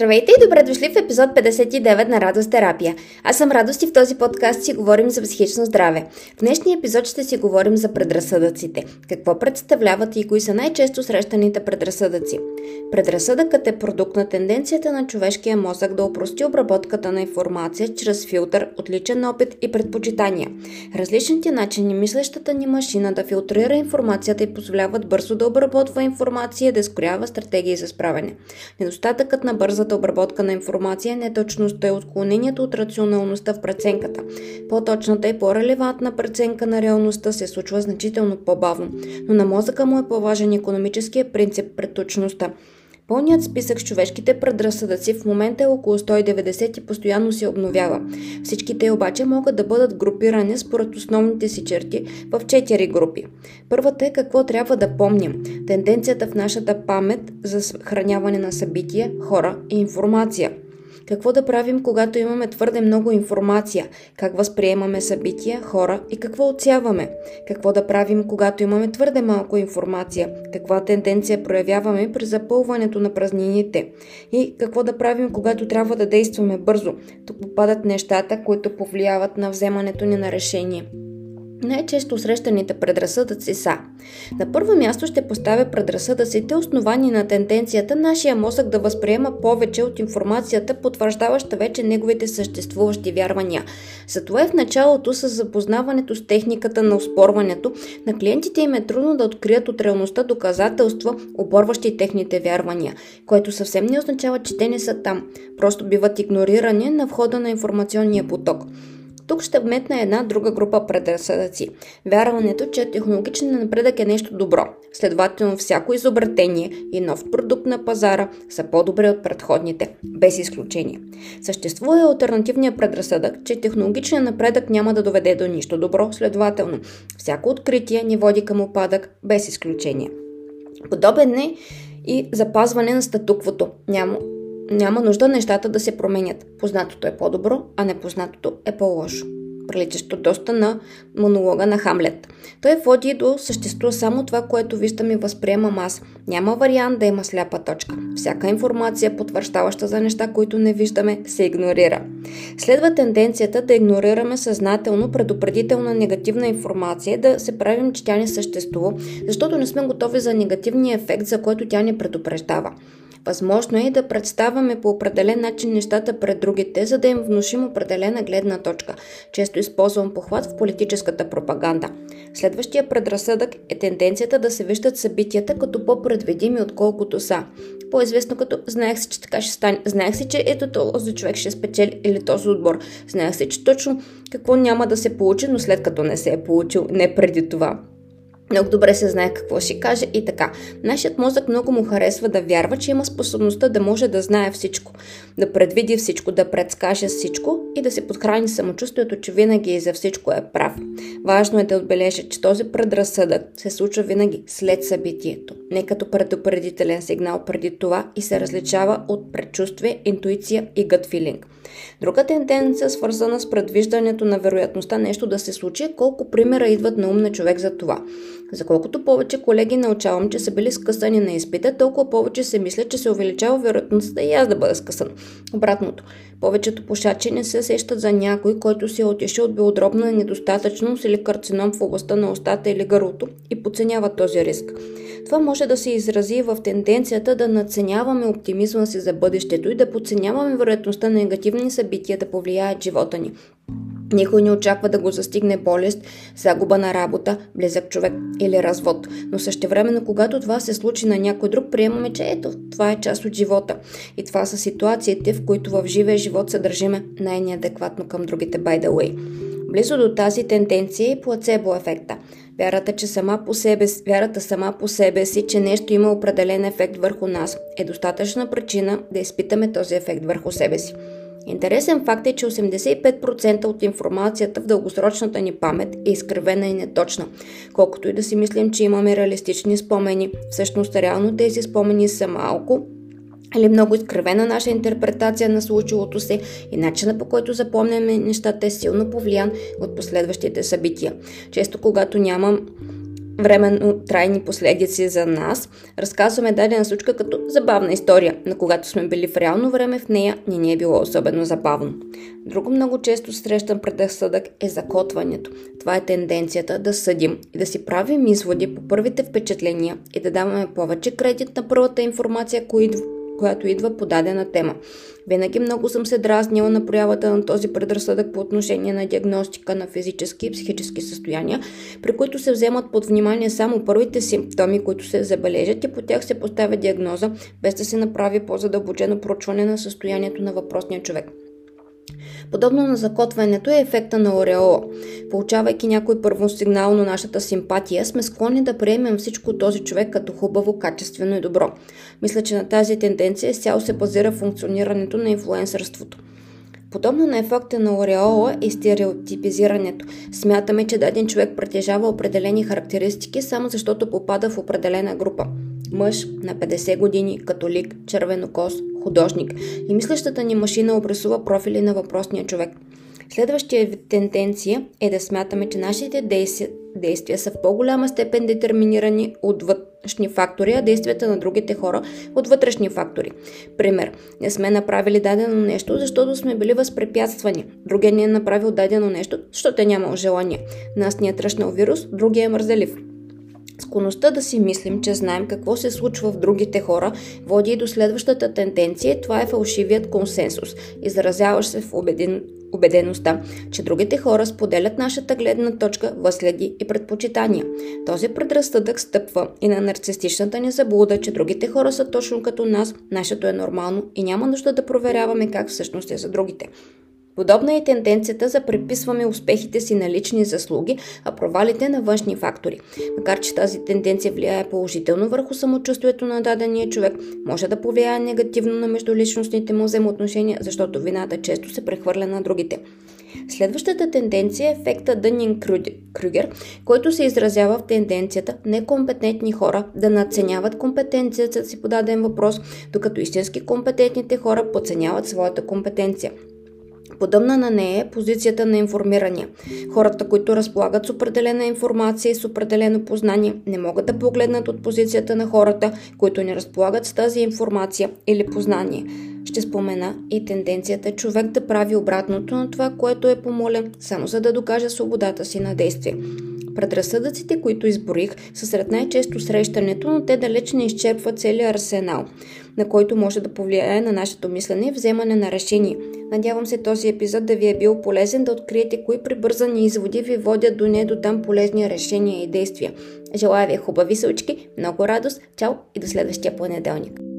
Здравейте и добре дошли в епизод 59 на Радост терапия. Аз съм Радост и в този подкаст си говорим за психично здраве. В днешния епизод ще си говорим за предразсъдъците. Какво представляват и кои са най-често срещаните предразсъдъци. Предразсъдъкът е продукт на тенденцията на човешкия мозък да опрости обработката на информация чрез филтър от личен опит и предпочитания. Различните начини мислещата ни машина да филтрира информацията и позволяват бързо да обработва информация и да изкорява стратегии за справяне. Недостатъкът на бързата бързата обработка на информация, неточността и отклонението от рационалността в преценката. По-точната и по-релевантна преценка на реалността се случва значително по-бавно, но на мозъка му е по-важен економическия принцип пред точността. Пълният списък с човешките предразсъдъци в момента е около 190 и постоянно се обновява. Всички те обаче могат да бъдат групирани според основните си черти в 4 групи. Първата е какво трябва да помним. Тенденцията в нашата памет за съхраняване на събития, хора и информация – какво да правим, когато имаме твърде много информация? Как възприемаме събития, хора и какво отсяваме? Какво да правим, когато имаме твърде малко информация? Каква тенденция проявяваме при запълването на празнините? И какво да правим, когато трябва да действаме бързо? Тук попадат нещата, които повлияват на вземането ни на решение. Най-често срещаните предразсъдъци са На първо място ще поставя предразсъдъците основани на тенденцията нашия мозък да възприема повече от информацията, потвърждаваща вече неговите съществуващи вярвания. Затова е в началото с запознаването с техниката на оспорването, на клиентите им е трудно да открият от реалността доказателства, оборващи техните вярвания, което съвсем не означава, че те не са там, просто биват игнорирани на входа на информационния поток. Тук ще вметна една друга група предразсъдъци. Вярването, че технологичният напредък е нещо добро. Следователно, всяко изобретение и нов продукт на пазара са по-добре от предходните, без изключение. Съществува и альтернативният предразсъдък, че технологичният напредък няма да доведе до нищо добро, следователно, всяко откритие ни води към опадък, без изключение. Подобен е и запазване на статуквото. Няма няма нужда нещата да се променят. Познатото е по-добро, а непознатото е по-лошо. Приличащо доста на монолога на Хамлет. Той води до съществува само това, което виждам и възприемам аз. Няма вариант да има сляпа точка. Всяка информация, потвърждаваща за неща, които не виждаме, се игнорира. Следва тенденцията да игнорираме съзнателно предупредителна негативна информация, да се правим, че тя не съществува, защото не сме готови за негативния ефект, за който тя ни предупреждава. Възможно е да представяме по определен начин нещата пред другите, за да им внушим определена гледна точка. Често използвам похват в политическата пропаганда. Следващия предразсъдък е тенденцията да се виждат събитията като по-предвидими, отколкото са. По-известно като знаех си, че така ще стане. Знаех си, че ето този човек ще спечели или този отбор. Знаех си, че точно какво няма да се получи, но след като не се е получил, не преди това. Много добре се знае какво ще каже и така. Нашият мозък много му харесва да вярва, че има способността да може да знае всичко, да предвиди всичко, да предскаже всичко и да се подхрани самочувствието, че винаги и за всичко е прав. Важно е да отбележа, че този предразсъдък се случва винаги след събитието, не като предупредителен сигнал преди това и се различава от предчувствие, интуиция и гът филинг. Друга тенденция, свързана с предвиждането на вероятността нещо да се случи, е колко примера идват на ум на човек за това. За колкото повече колеги научавам, че са били скъсани на изпита, толкова повече се мисля, че се увеличава вероятността и аз да бъда скъсан. Обратното. Повечето пушачи не се сещат за някой, който си е отишъл от белодробна недостатъчност или карцином в областта на устата или гърлото и подценяват този риск. Това може да се изрази в тенденцията да надценяваме оптимизма си за бъдещето и да подценяваме вероятността на негативни събития да повлияят живота ни. Никой не очаква да го застигне болест, загуба на работа, близък човек или развод. Но същевременно, когато това се случи на някой друг, приемаме, че ето, това е част от живота. И това са ситуациите, в които в живия живот се държиме най-неадекватно към другите, by the way. Близо до тази тенденция е плацебо ефекта. Вярата, че сама по себе, вярата сама по себе си, че нещо има определен ефект върху нас, е достатъчна причина да изпитаме този ефект върху себе си. Интересен факт е, че 85% от информацията в дългосрочната ни памет е изкривена и неточна. Колкото и да си мислим, че имаме реалистични спомени, всъщност реално тези спомени са малко или много изкривена наша интерпретация на случилото се и начина по който запомняме нещата е силно повлиян от последващите събития. Често когато нямам временно трайни последици за нас, разказваме дадена случка като забавна история, но когато сме били в реално време в нея, не ни е било особено забавно. Друго много често срещан предразсъдък е закотването. Това е тенденцията да съдим и да си правим изводи по първите впечатления и да даваме повече кредит на първата информация, която идва по дадена тема. Винаги много съм се дразнила на проявата на този предразсъдък по отношение на диагностика на физически и психически състояния, при които се вземат под внимание само първите симптоми, които се забележат и по тях се поставя диагноза, без да се направи по-задълбочено проучване на състоянието на въпросния човек. Подобно на закотването е ефекта на ореола. Получавайки някой първо сигнал на нашата симпатия, сме склонни да приемем всичко този човек като хубаво, качествено и добро. Мисля, че на тази тенденция цяло се базира функционирането на инфлуенсърството. Подобно на ефекта на ореола и стереотипизирането. Смятаме, че даден човек притежава определени характеристики само защото попада в определена група. Мъж на 50 години, католик, червенокос, художник и мислещата ни машина обрисува профили на въпросния човек. Следващия вид тенденция е да смятаме, че нашите действия, са в по-голяма степен детерминирани от външни фактори, а действията на другите хора от вътрешни фактори. Пример, не сме направили дадено нещо, защото сме били възпрепятствани. Другия ни е направил дадено нещо, защото е нямал желание. Нас ни е тръщнал вирус, другия е мързелив. Склонността да си мислим, че знаем какво се случва в другите хора, води и до следващата тенденция. Това е фалшивият консенсус, изразяващ се в убеден, убедеността, че другите хора споделят нашата гледна точка, възгледи и предпочитания. Този предразсъдък стъпва и на нарцистичната ни заблуда, че другите хора са точно като нас, нашето е нормално и няма нужда да проверяваме как всъщност е за другите. Подобна е тенденцията за приписваме успехите си на лични заслуги, а провалите на външни фактори. Макар, че тази тенденция влияе положително върху самочувствието на дадения човек, може да повлияе негативно на междуличностните му взаимоотношения, защото вината често се прехвърля на другите. Следващата тенденция е ефекта Дънин Крюгер, който се изразява в тенденцията некомпетентни хора да надценяват компетенцията си по даден въпрос, докато истински компетентните хора подценяват своята компетенция. Подобна на нея е позицията на информирания. Хората, които разполагат с определена информация и с определено познание, не могат да погледнат от позицията на хората, които не разполагат с тази информация или познание. Ще спомена и тенденцията човек да прави обратното на това, което е помолен, само за да докаже свободата си на действие. Предразсъдъците, които изборих, са сред най-често срещането, но те далеч не изчерпват целият арсенал, на който може да повлияе на нашето мислене и вземане на решение. Надявам се този епизод да ви е бил полезен да откриете кои прибързани изводи ви водят до не до там полезни решения и действия. Желая ви хубави случки, много радост, чао и до следващия понеделник.